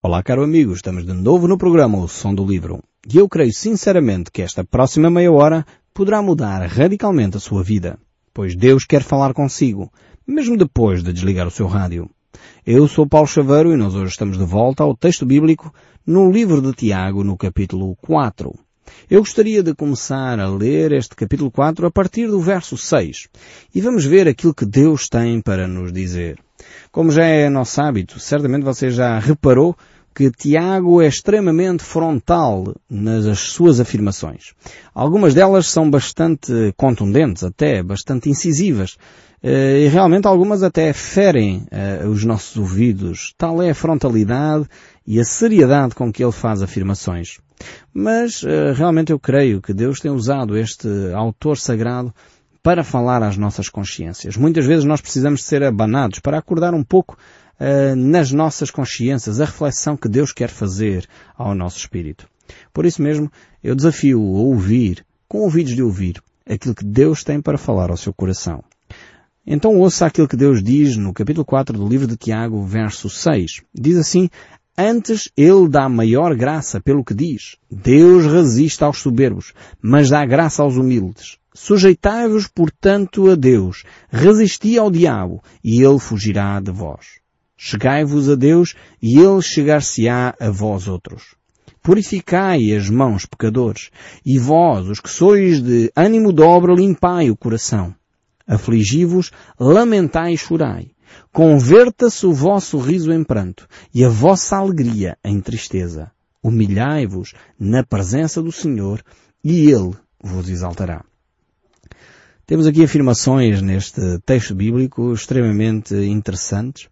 Olá, caro amigo, estamos de novo no programa O Som do Livro. E eu creio sinceramente que esta próxima meia hora poderá mudar radicalmente a sua vida, pois Deus quer falar consigo, mesmo depois de desligar o seu rádio. Eu sou Paulo Chaveiro e nós hoje estamos de volta ao texto bíblico no livro de Tiago, no capítulo 4. Eu gostaria de começar a ler este capítulo 4 a partir do verso 6 e vamos ver aquilo que Deus tem para nos dizer. Como já é nosso hábito, certamente você já reparou que Tiago é extremamente frontal nas suas afirmações. Algumas delas são bastante contundentes, até bastante incisivas, eh, e realmente algumas até ferem eh, os nossos ouvidos. Tal é a frontalidade e a seriedade com que ele faz afirmações. Mas eh, realmente eu creio que Deus tem usado este autor sagrado para falar às nossas consciências. Muitas vezes nós precisamos ser abanados para acordar um pouco uh, nas nossas consciências a reflexão que Deus quer fazer ao nosso espírito. Por isso mesmo, eu desafio a ouvir, com ouvidos de ouvir, aquilo que Deus tem para falar ao seu coração. Então ouça aquilo que Deus diz no capítulo 4 do livro de Tiago, verso 6. Diz assim, Antes ele dá maior graça pelo que diz. Deus resiste aos soberbos, mas dá graça aos humildes. Sujeitai-vos, portanto, a Deus. Resisti ao diabo, e ele fugirá de vós. Chegai-vos a Deus, e ele chegar-se-á a vós outros. Purificai as mãos, pecadores, e vós, os que sois de ânimo dobre, limpai o coração. Afligi-vos, lamentai e chorai. Converta-se o vosso riso em pranto, e a vossa alegria em tristeza. Humilhai-vos na presença do Senhor, e Ele vos exaltará. Temos aqui afirmações neste texto bíblico extremamente interessantes,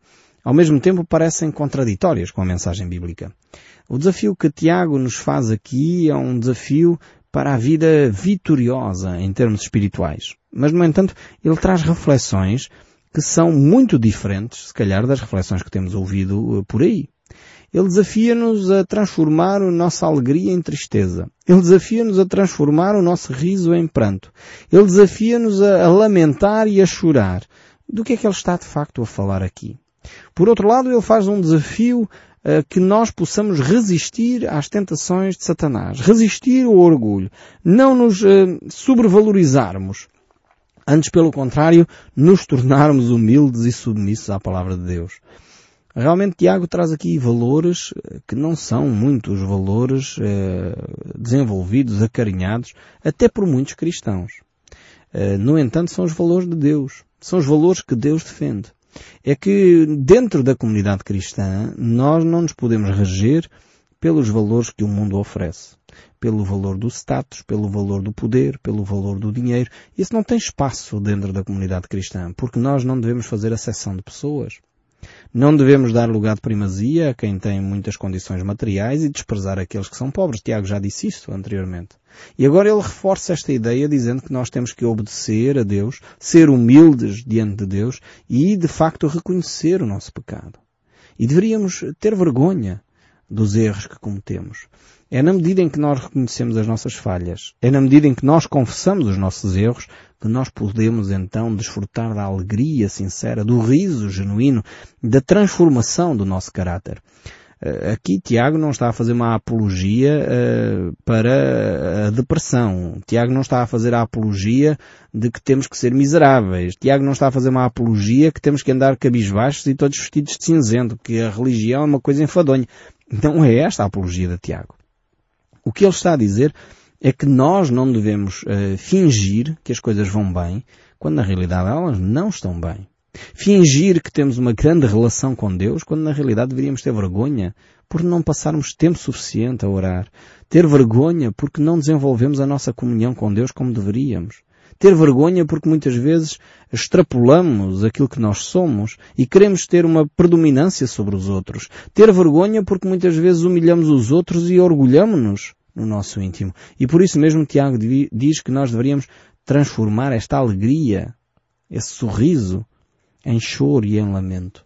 ao mesmo tempo parecem contraditórias com a mensagem bíblica. O desafio que Tiago nos faz aqui é um desafio para a vida vitoriosa em termos espirituais. Mas, no entanto, ele traz reflexões que são muito diferentes, se calhar, das reflexões que temos ouvido eh, por aí. Ele desafia-nos a transformar a nossa alegria em tristeza. Ele desafia-nos a transformar o nosso riso em pranto. Ele desafia-nos a, a, lamentar e a chorar. Do que é que ele está de facto a falar aqui? Por outro lado, ele faz um desafio uh, que nós possamos resistir às tentações de Satanás, resistir ao orgulho, não nos uh, sobrevalorizarmos, antes pelo contrário, nos tornarmos humildes e submissos à palavra de Deus. Realmente Tiago traz aqui valores eh, que não são muitos valores eh, desenvolvidos, acarinhados, até por muitos cristãos. Eh, no entanto, são os valores de Deus. São os valores que Deus defende. É que dentro da comunidade cristã nós não nos podemos reger pelos valores que o mundo oferece. Pelo valor do status, pelo valor do poder, pelo valor do dinheiro. Isso não tem espaço dentro da comunidade cristã, porque nós não devemos fazer acessão de pessoas. Não devemos dar lugar de primazia a quem tem muitas condições materiais e desprezar aqueles que são pobres. Tiago já disse isso anteriormente. E agora ele reforça esta ideia dizendo que nós temos que obedecer a Deus, ser humildes diante de Deus e, de facto, reconhecer o nosso pecado. E deveríamos ter vergonha dos erros que cometemos. É na medida em que nós reconhecemos as nossas falhas, é na medida em que nós confessamos os nossos erros, que nós podemos então desfrutar da alegria sincera, do riso genuíno, da transformação do nosso caráter. Eh, aqui Tiago não está a fazer uma apologia uh, para a depressão. Tiago não está a fazer a apologia de que temos que ser miseráveis. Tiago não está a fazer uma apologia que temos que andar cabisbaixos e todos vestidos de cinzento, que a religião é uma coisa enfadonha. Não é esta a apologia de Tiago. O que ele está a dizer é que nós não devemos uh, fingir que as coisas vão bem, quando na realidade elas não estão bem. Fingir que temos uma grande relação com Deus, quando na realidade deveríamos ter vergonha por não passarmos tempo suficiente a orar. Ter vergonha porque não desenvolvemos a nossa comunhão com Deus como deveríamos. Ter vergonha porque muitas vezes extrapolamos aquilo que nós somos e queremos ter uma predominância sobre os outros. Ter vergonha porque muitas vezes humilhamos os outros e orgulhamos-nos no nosso íntimo. E por isso mesmo Tiago diz que nós deveríamos transformar esta alegria, esse sorriso, em choro e em lamento.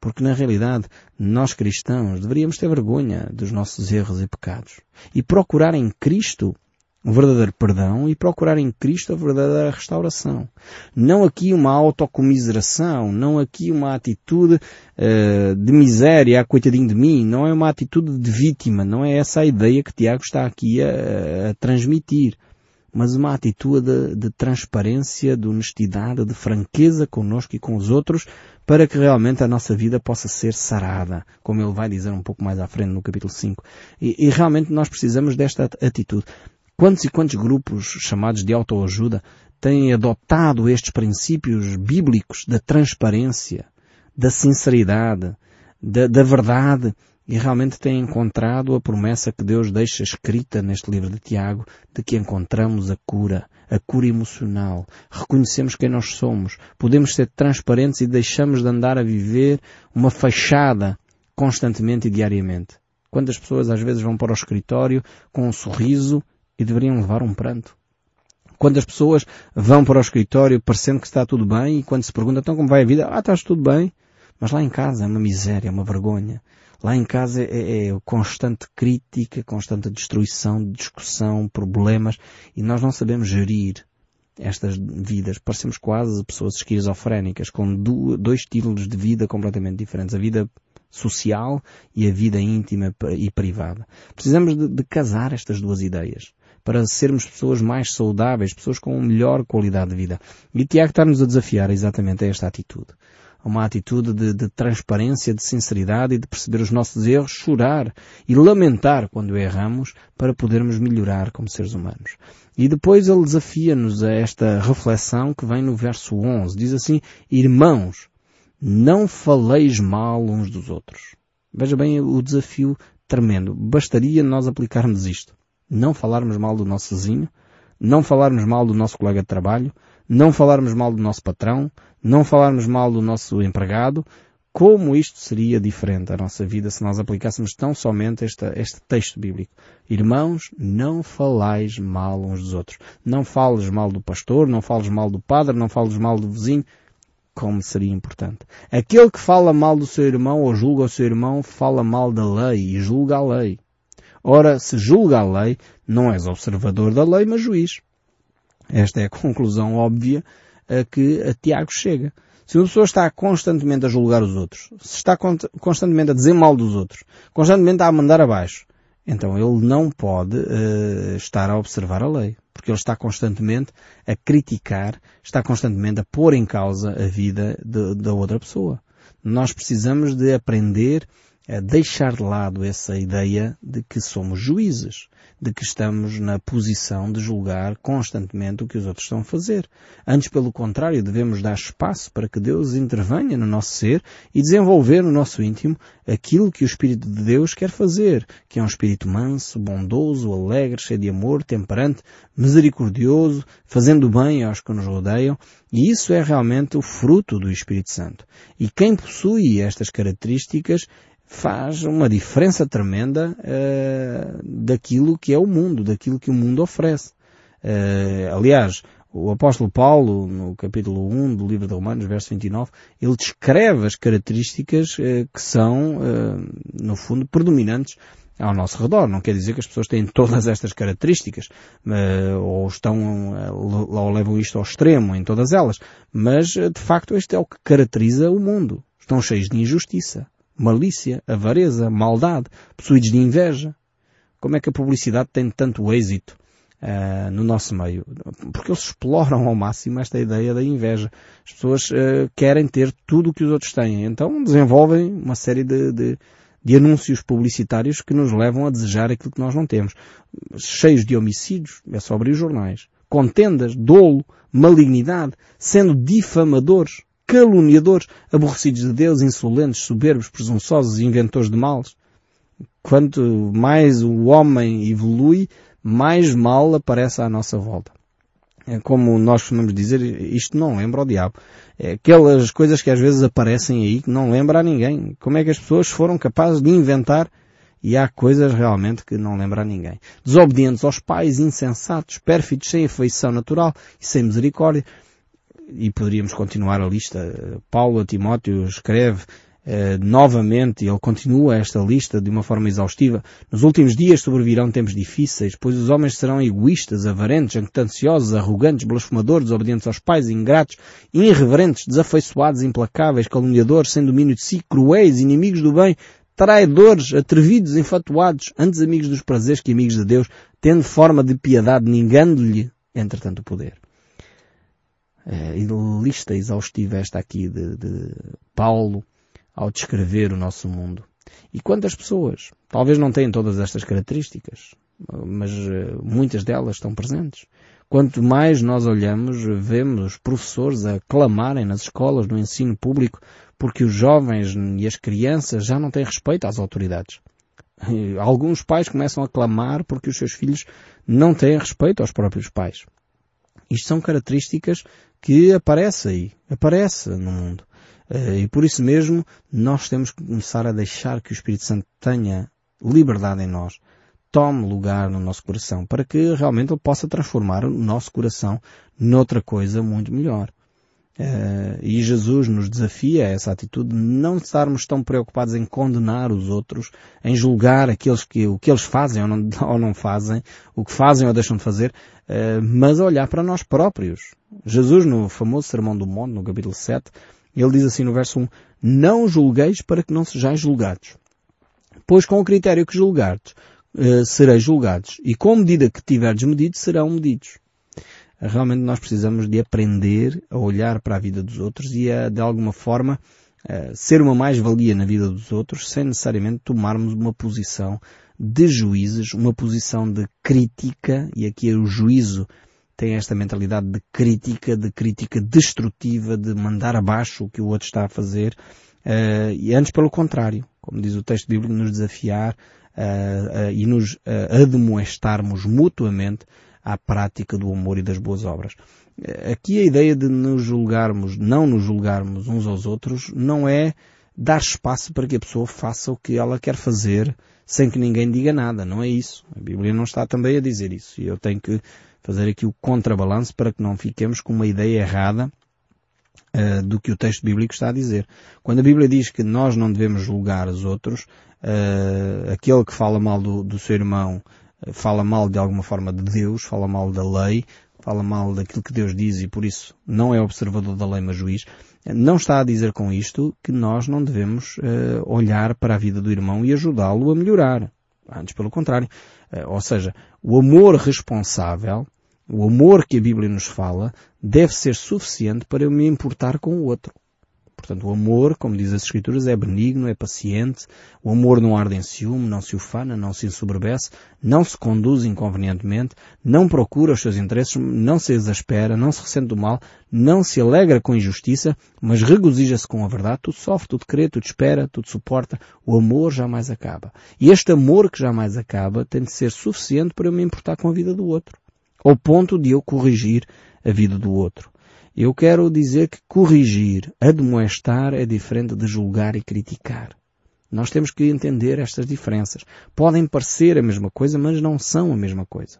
Porque na realidade, nós cristãos deveríamos ter vergonha dos nossos erros e pecados e procurar em Cristo um verdadeiro perdão e procurar em Cristo a verdadeira restauração. Não aqui uma autocomiseração, não aqui uma atitude uh, de miséria, ah, coitadinho de mim, não é uma atitude de vítima, não é essa a ideia que Tiago está aqui a, a transmitir mas uma atitude de, de, transparência, de honestidade, de franqueza connosco e com os outros, para que realmente a nossa vida possa ser sarada, como ele vai dizer um pouco mais à frente no capítulo 5. E, e realmente nós precisamos desta atitude. Quantos e quantos grupos chamados de autoajuda têm adotado estes princípios bíblicos da transparência, da sinceridade, da, da verdade e realmente têm encontrado a promessa que Deus deixa escrita neste livro de Tiago de que encontramos a cura, a cura emocional, reconhecemos quem nós somos, podemos ser transparentes e deixamos de andar a viver uma fachada constantemente e diariamente. Quantas pessoas às vezes vão para o escritório com um sorriso e deveriam levar um pranto. Quando as pessoas vão para o escritório parecendo que está tudo bem e quando se pergunta então como vai a vida, ah, estás tudo bem. Mas lá em casa é uma miséria, é uma vergonha. Lá em casa é, é constante crítica, constante destruição, discussão, problemas e nós não sabemos gerir estas vidas. Parecemos quase pessoas esquizofrénicas com dois estilos de vida completamente diferentes. A vida social e a vida íntima e privada. Precisamos de, de casar estas duas ideias para sermos pessoas mais saudáveis, pessoas com melhor qualidade de vida. E Tiago está-nos a desafiar exatamente a esta atitude. Uma atitude de, de, transparência, de sinceridade e de perceber os nossos erros, chorar e lamentar quando erramos para podermos melhorar como seres humanos. E depois ele desafia-nos a esta reflexão que vem no verso 11. Diz assim, Irmãos, não faleis mal uns dos outros. Veja bem o desafio tremendo. Bastaria nós aplicarmos isto. Não falarmos mal do nosso vizinho, não falarmos mal do nosso colega de trabalho, não falarmos mal do nosso patrão, não falarmos mal do nosso empregado. Como isto seria diferente a nossa vida se nós aplicássemos tão somente este, texto bíblico? Irmãos, não falais mal uns dos outros. Não fales mal do pastor, não fales mal do padre, não fales mal do vizinho como seria importante. Aquele que fala mal do seu irmão ou julga o seu irmão fala mal da lei e julga a lei. Ora, se julga a lei, não és observador da lei, mas juiz. Esta é a conclusão óbvia a que a Tiago chega. Se uma pessoa está constantemente a julgar os outros, se está constantemente a dizer mal dos outros, constantemente a mandar abaixo, então ele não pode uh, estar a observar a lei, porque ele está constantemente a criticar, está constantemente a pôr em causa a vida da outra pessoa. Nós precisamos de aprender a deixar de lado essa ideia de que somos juízes de que estamos na posição de julgar constantemente o que os outros estão a fazer. Antes, pelo contrário, devemos dar espaço para que Deus intervenha no nosso ser e desenvolver no nosso íntimo aquilo que o Espírito de Deus quer fazer, que é um espírito manso, bondoso, alegre, cheio de amor, temperante, misericordioso, fazendo bem aos que nos rodeiam, e isso é realmente o fruto do Espírito Santo. E quem possui estas características faz uma diferença tremenda uh, daquilo que é o mundo, daquilo que o mundo oferece. Uh, aliás, o apóstolo Paulo, no capítulo 1 do livro de Romanos, verso 29, ele descreve as características uh, que são, no fundo, predominantes ao nosso redor. Não quer dizer que as pessoas têm todas estas características, ou estão, ou levam isto ao extremo em todas elas, mas de facto este é o que caracteriza o mundo. Estão cheios de injustiça malícia, avareza, maldade, possuídos de inveja. Como é que a publicidade tem tanto êxito uh, no nosso meio? Porque eles exploram ao máximo esta ideia da inveja. As pessoas uh, querem ter tudo o que os outros têm. Então desenvolvem uma série de, de, de anúncios publicitários que nos levam a desejar aquilo que nós não temos. Cheios de homicídios, é só abrir os jornais. Contendas, dolo, malignidade, sendo difamadores caluniadores, aborrecidos de Deus, insolentes, soberbos, presunçosos e inventores de males. Quanto mais o homem evolui, mais mal aparece à nossa volta. É como nós costumamos dizer, isto não lembra o diabo. É aquelas coisas que às vezes aparecem aí que não lembra a ninguém. Como é que as pessoas foram capazes de inventar e há coisas realmente que não lembra a ninguém. Desobedientes aos pais, insensatos, pérfidos, sem afeição natural e sem misericórdia, e poderíamos continuar a lista. Paulo Timóteo escreve Uh, novamente, ele continua esta lista de uma forma exaustiva. Nos últimos dias sobrevirão tempos difíceis, pois os homens serão egoístas, avarentos, jactanciosos, arrogantes, blasfemadores, desobedientes aos pais, ingratos, irreverentes, desafeiçoados, implacáveis, caluniadores, sem domínio de si, cruéis, inimigos do bem, traidores, atrevidos, infatuados, antes amigos dos prazeres que amigos de Deus, tendo forma de piedade, negando-lhe, entretanto, o poder. É, lista exaustiva esta aqui de, de Paulo, ao descrever o nosso mundo. E quantas pessoas, talvez não tenham todas estas características, mas eh, muitas delas estão presentes. Quanto mais nós olhamos, vemos os professores a clamarem nas escolas, no ensino público, porque os jovens e as crianças já não têm respeito às autoridades. Alguns pais começam a clamar porque os seus filhos não têm respeito aos próprios pais. Isto são características que aparecem aí, aparecem no mundo. Eh, e por isso mesmo nós temos que começar a deixar que o Espírito Santo tenha liberdade em nós, tome lugar no nosso coração, para que realmente ele possa transformar o nosso coração noutra coisa muito melhor. Uh, e Jesus nos desafia a essa atitude de não estarmos tão preocupados em condenar os outros, em julgar aqueles que, o que eles fazem ou não, ou não fazem, o que fazem ou deixam de fazer, uh, mas olhar para nós próprios. Jesus, no famoso Sermão do Monte, no capítulo 7, ele diz assim no verso 1, Não julgueis para que não sejais julgados. Pois com o critério que julgardes, uh, sereis julgados. E com a medida que tiverdes medido, serão medidos. Realmente nós precisamos de aprender a olhar para a vida dos outros e a, de alguma forma, uh, ser uma mais-valia na vida dos outros, sem necessariamente tomarmos uma posição de juízes, uma posição de crítica, e aqui é o juízo tem esta mentalidade de crítica, de crítica destrutiva, de mandar abaixo o que o outro está a fazer, uh, e antes pelo contrário, como diz o texto bíblico, nos desafiar uh, uh, e nos admoestarmos mutuamente à prática do amor e das boas obras. Aqui a ideia de nos julgarmos, não nos julgarmos uns aos outros, não é dar espaço para que a pessoa faça o que ela quer fazer sem que ninguém diga nada. Não é isso. A Bíblia não está também a dizer isso. E eu tenho que fazer aqui o contrabalanço para que não fiquemos com uma ideia errada uh, do que o texto bíblico está a dizer. Quando a Bíblia diz que nós não devemos julgar os outros, uh, aquele que fala mal do, do seu irmão fala mal de alguma forma de Deus, fala mal da lei, fala mal daquilo que Deus diz e por isso não é observador da lei mas juiz. Não está a dizer com isto que nós não devemos olhar para a vida do irmão e ajudá-lo a melhorar. Antes pelo contrário. ou seja, o amor responsável o amor que a Bíblia nos fala deve ser suficiente para eu me importar com o outro. Portanto, o amor, como diz as Escrituras, é benigno, é paciente, o amor não arde em ciúme, não se ufana, não se ensoberbece, não se conduz inconvenientemente, não procura os seus interesses, não se exaspera, não se ressente do mal, não se alegra com injustiça, mas regozija-se com a verdade, tudo sofre, tudo crê, tudo espera, tudo suporta, o amor jamais acaba. E este amor que jamais acaba tem de ser suficiente para eu me importar com a vida do outro ao ponto de eu corrigir a vida do outro. Eu quero dizer que corrigir, admoestar é diferente de julgar e criticar. Nós temos que entender estas diferenças. Podem parecer a mesma coisa, mas não são a mesma coisa.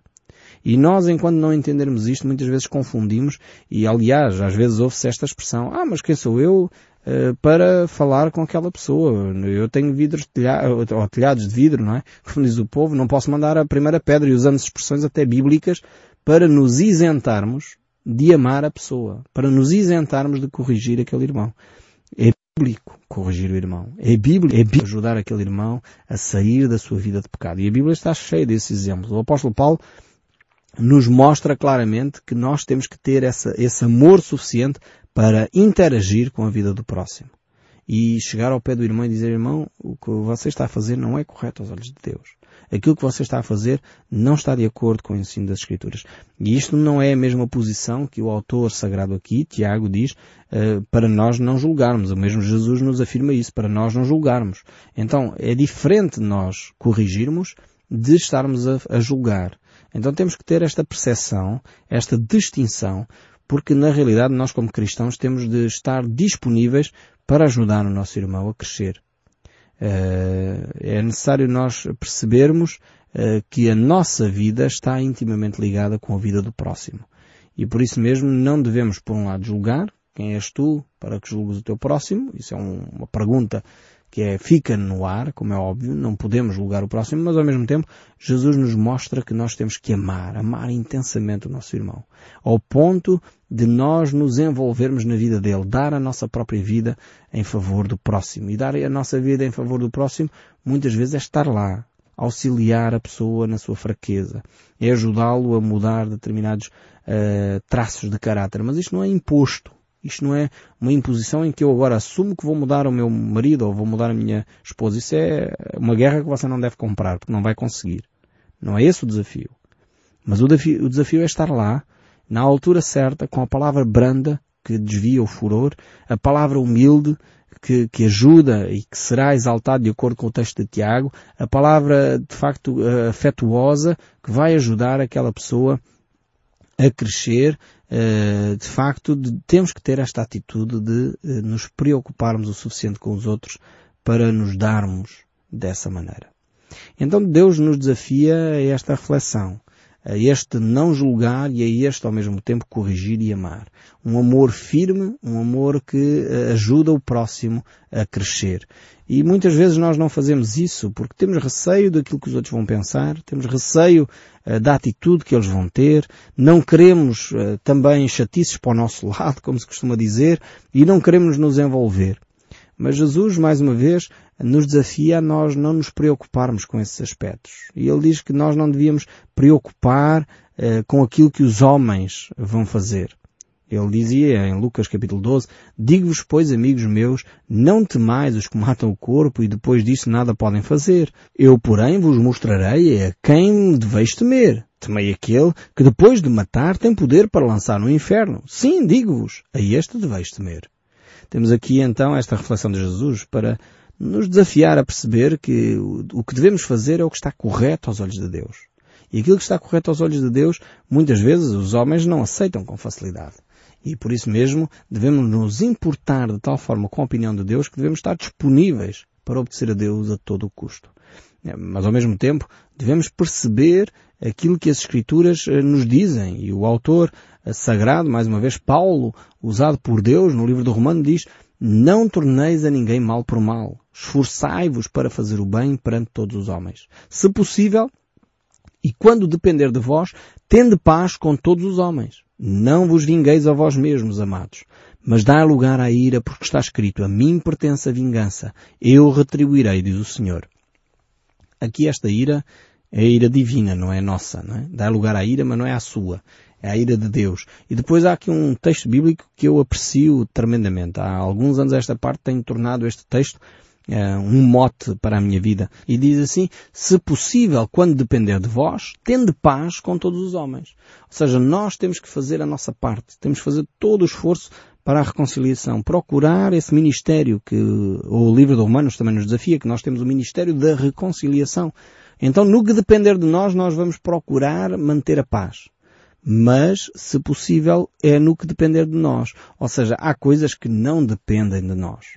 E nós, enquanto não entendermos isto, muitas vezes confundimos, e aliás, às vezes ouve-se esta expressão, ah, mas quem sou eu uh, para falar com aquela pessoa? Eu tenho vidros telhados, ou telhados de vidro, não é? Como diz o povo, não posso mandar a primeira pedra, e usando expressões até bíblicas, para nos isentarmos de amar a pessoa, para nos isentarmos de corrigir aquele irmão. É bíblico corrigir o irmão. É bíblico, é bíblico ajudar aquele irmão a sair da sua vida de pecado. E a Bíblia está cheia desses exemplos. O apóstolo Paulo nos mostra claramente que nós temos que ter essa, esse amor suficiente para interagir com a vida do próximo. E chegar ao pé do irmão e dizer, irmão, o que você está a fazer não é correto aos olhos de Deus aquilo que você está a fazer não está de acordo com o ensino das Escrituras. E isto não é a mesma posição que o autor sagrado aqui, Tiago, diz, uh, para nós não julgarmos. O mesmo Jesus nos afirma isso, para nós não julgarmos. Então, é diferente nós corrigirmos de estarmos a julgar. Então temos que ter esta percepção, esta distinção, porque na realidade nós como cristãos temos de estar disponíveis para ajudar o nosso irmão a crescer. Eh, é necessário nós percebermos eh, que a nossa vida está intimamente ligada com a vida do próximo. E por isso mesmo não devemos, por um lado, julgar, Quem és tu para que julgues o teu próximo? Isso é um, uma pergunta que é, fica no ar, como é óbvio, não podemos julgar o próximo, mas ao mesmo tempo Jesus nos mostra que nós temos que amar, amar intensamente o nosso irmão, ao ponto de nós nos envolvermos na vida dele, dar a nossa própria vida em favor do próximo. E dar a nossa vida em favor do próximo muitas vezes é estar lá, auxiliar a pessoa na sua fraqueza, é ajudá-lo a mudar determinados uh, traços de caráter. Mas isto não é imposto. Isto não é uma imposição em que eu agora assumo que vou mudar o meu marido ou vou mudar a minha esposa. Isso é uma guerra que você não deve comprar, porque não vai conseguir. Não é esse o desafio. Mas o desafio, o desafio é estar lá, na altura certa, com a palavra branda, que desvia o furor, a palavra humilde, que, que, ajuda e que será exaltado de acordo com o texto de Tiago, a palavra de facto eh, afetuosa que vai ajudar aquela pessoa a crescer, de facto, temos que ter esta atitude de eh, nos preocuparmos o suficiente com os outros para nos darmos dessa maneira. Então Deus nos desafia a esta reflexão a este não julgar e a este ao mesmo tempo corrigir e amar. Um amor firme, um amor que eh, ajuda o próximo a crescer. E muitas vezes nós não fazemos isso porque temos receio daquilo que os outros vão pensar, temos receio uh, da atitude que eles vão ter, não queremos uh, também chatices para o nosso lado, como se costuma dizer, e não queremos nos envolver. Mas Jesus, mais uma vez, nos desafia a nós não nos preocuparmos com esses aspectos. E ele diz que nós não devíamos preocupar eh, com aquilo que os homens vão fazer. Ele dizia em Lucas capítulo 12, Digo-vos, pois, amigos meus, não temais os que matam o corpo e depois disso nada podem fazer. Eu, porém, vos mostrarei a quem deveis temer. Temei aquele que depois de matar tem poder para lançar no inferno. Sim, digo-vos, a este deveis temer. Temos aqui então esta reflexão de Jesus para nos desafiar a perceber que o que devemos fazer é o que está correto aos olhos de Deus. E aquilo que está correto aos olhos de Deus, muitas vezes os homens não aceitam com facilidade. E por isso mesmo devemos nos importar de tal forma com a opinião de Deus que devemos estar disponíveis para obedecer a Deus a todo o custo. Mas ao mesmo tempo devemos perceber aquilo que as Escrituras eh, nos dizem. E o autor sagrado, mais uma vez, Paulo, usado por Deus no livro do Romano, diz não torneis a ninguém mal por mal. Esforçai-vos para fazer o bem perante todos os homens. Se possível, e quando depender de vós, tende paz com todos os homens. Não vos vingueis a vós mesmos, amados, mas dá lugar à ira, porque está escrito, a mim pertence a vingança, eu retribuirei, diz o Senhor. Aqui esta ira é a ira divina, não é nossa, não é? Dá lugar à ira, mas não é a sua. É a ira de Deus. E depois há aqui um texto bíblico que eu aprecio tremendamente. Há alguns anos esta parte tem tornado este texto uh, um mote para a minha vida. E diz assim, se possível, quando depender de vós, tende paz com todos os homens. Ou seja, nós temos que fazer a nossa parte. Temos que fazer todo o esforço para a reconciliação, procurar esse ministério que o livro de Romanos também nos desafia, que nós temos o ministério da reconciliação. Então, no que depender de nós, nós vamos procurar manter a paz. Mas, se possível, é no que depender de nós. Ou seja, há coisas que não dependem de nós.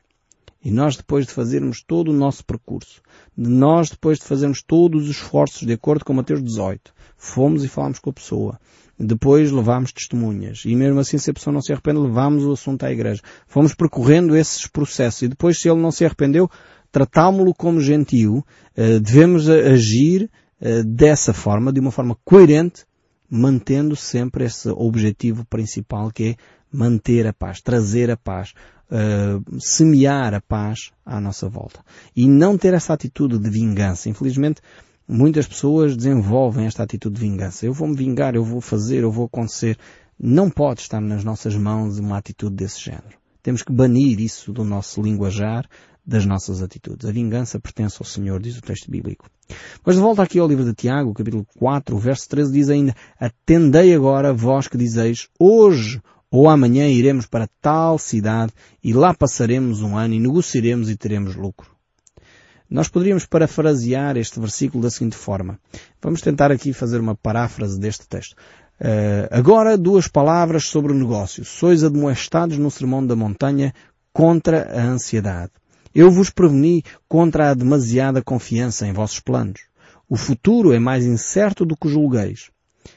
E nós, depois de fazermos todo o nosso percurso, de nós, depois de fazermos todos os esforços de acordo com Mateus 18, fomos e falámos com a pessoa, depois levámos testemunhas. E mesmo assim, se a pessoa não se arrepende, levámos o assunto à igreja. Fomos percorrendo esses processos. E depois, se ele não se arrependeu, tratámo-lo como gentil. Eh, devemos agir eh, dessa forma, de uma forma coerente, mantendo sempre esse objetivo principal que é manter a paz, trazer a paz, uh, semear a paz à nossa volta. E não ter essa atitude de vingança. Infelizmente, Muitas pessoas desenvolvem esta atitude de vingança. Eu vou me vingar, eu vou fazer, eu vou acontecer. Não pode estar nas nossas mãos uma atitude desse género. Temos que banir isso do nosso linguajar, das nossas atitudes. A vingança pertence ao Senhor, diz o texto bíblico. Mas de volta aqui ao livro de Tiago, capítulo 4, o verso 13 diz ainda, Atendei agora vós que dizeis, hoje ou amanhã iremos para tal cidade e lá passaremos um ano e negociaremos e teremos lucro. Nós poderíamos parafrasear este versículo da seguinte forma. Vamos tentar aqui fazer uma paráfrase deste texto. Uh, agora duas palavras sobre o negócio. Sois admoestados no sermão da montanha contra a ansiedade. Eu vos preveni contra a demasiada confiança em vossos planos. O futuro é mais incerto do que julgueis.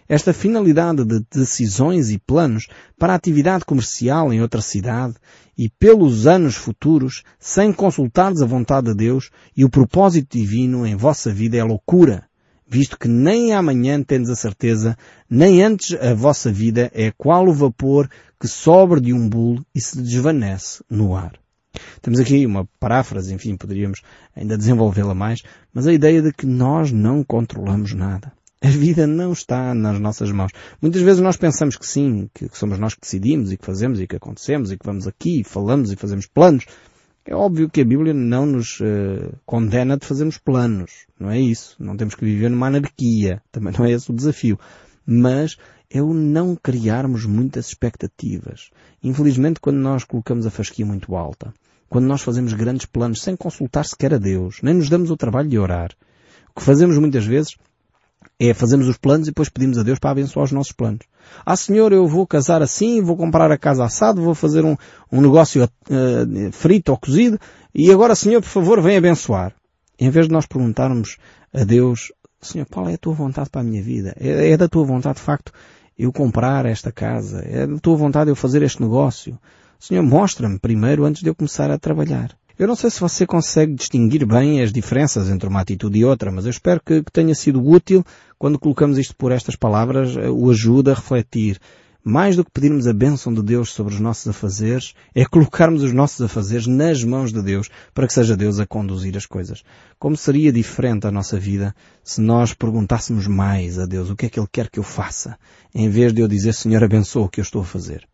esta finalidade de decisões e planos para a atividade comercial em outra cidade e pelos anos futuros, sem consultares a vontade de Deus e o propósito divino em vossa vida é loucura, visto que nem amanhã tendes a certeza, nem antes a vossa vida é qual o vapor que sobra de um bulo e se desvanece no ar. Temos aqui uma paráfrase, enfim, poderíamos ainda desenvolvê-la mais, mas a ideia de que nós não controlamos nada. A vida não está nas nossas mãos. Muitas vezes nós pensamos que sim, que somos nós que decidimos e que fazemos e que acontecemos e que vamos aqui e falamos e fazemos planos. É óbvio que a Bíblia não nos uh, condena de fazermos planos. Não é isso. Não temos que viver numa anarquia. Também não é esse o desafio. Mas é o não criarmos muitas expectativas. Infelizmente, quando nós colocamos a fasquia muito alta, quando nós fazemos grandes planos sem consultar sequer a Deus, nem nos damos o trabalho de orar, o que fazemos muitas vezes é fazemos os planos e depois pedimos a Deus para abençoar os nossos planos. Ah Senhor, eu vou casar assim, vou comprar a casa assado, vou fazer um, um negócio uh, frito ou cozido e agora Senhor, por favor, vem abençoar. Em vez de nós perguntarmos a Deus, Senhor, qual é a tua vontade para a minha vida? É, é da tua vontade, de facto, eu comprar esta casa? É da tua vontade eu fazer este negócio? Senhor, mostra-me primeiro antes de eu começar a trabalhar. Eu não sei se você consegue distinguir bem as diferenças entre uma atitude e outra, mas eu espero que, que tenha sido útil quando colocamos isto por estas palavras, eh, o ajuda a refletir. Mais do que pedirmos a bênção de Deus sobre os nossos afazeres, é colocarmos os nossos afazeres nas mãos de Deus para que seja Deus a conduzir as coisas. Como seria diferente a nossa vida se nós perguntássemos mais a Deus o que é que Ele quer que eu faça, em vez de eu dizer Senhor abençoa o que eu estou a fazer.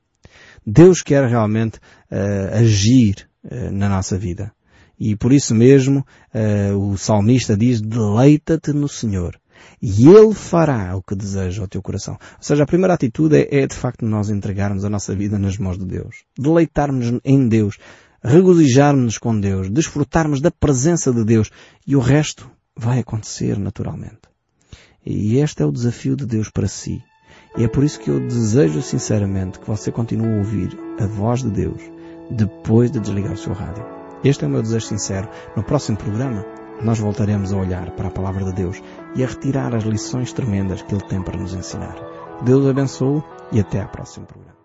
Deus quer realmente uh, agir uh, na nossa vida. E por isso mesmo uh, o salmista diz, deleita-te no Senhor. E Ele fará o que deseja ao teu coração. Ou seja, a primeira atitude é, é de facto nós entregarmos a nossa vida nas mãos de Deus. Deleitarmos em Deus. Regozijarmos-nos com Deus. Desfrutarmos da presença de Deus. E o resto vai acontecer naturalmente. E este é o desafio de Deus para si. E é por isso que eu desejo sinceramente que você continue a ouvir a voz de Deus depois de desligar o seu rádio. Este é o meu desejo sincero. No próximo programa, nós voltaremos a olhar para a palavra de Deus e a retirar as lições tremendas que Ele tem para nos ensinar. Deus abençoe e até ao próximo programa.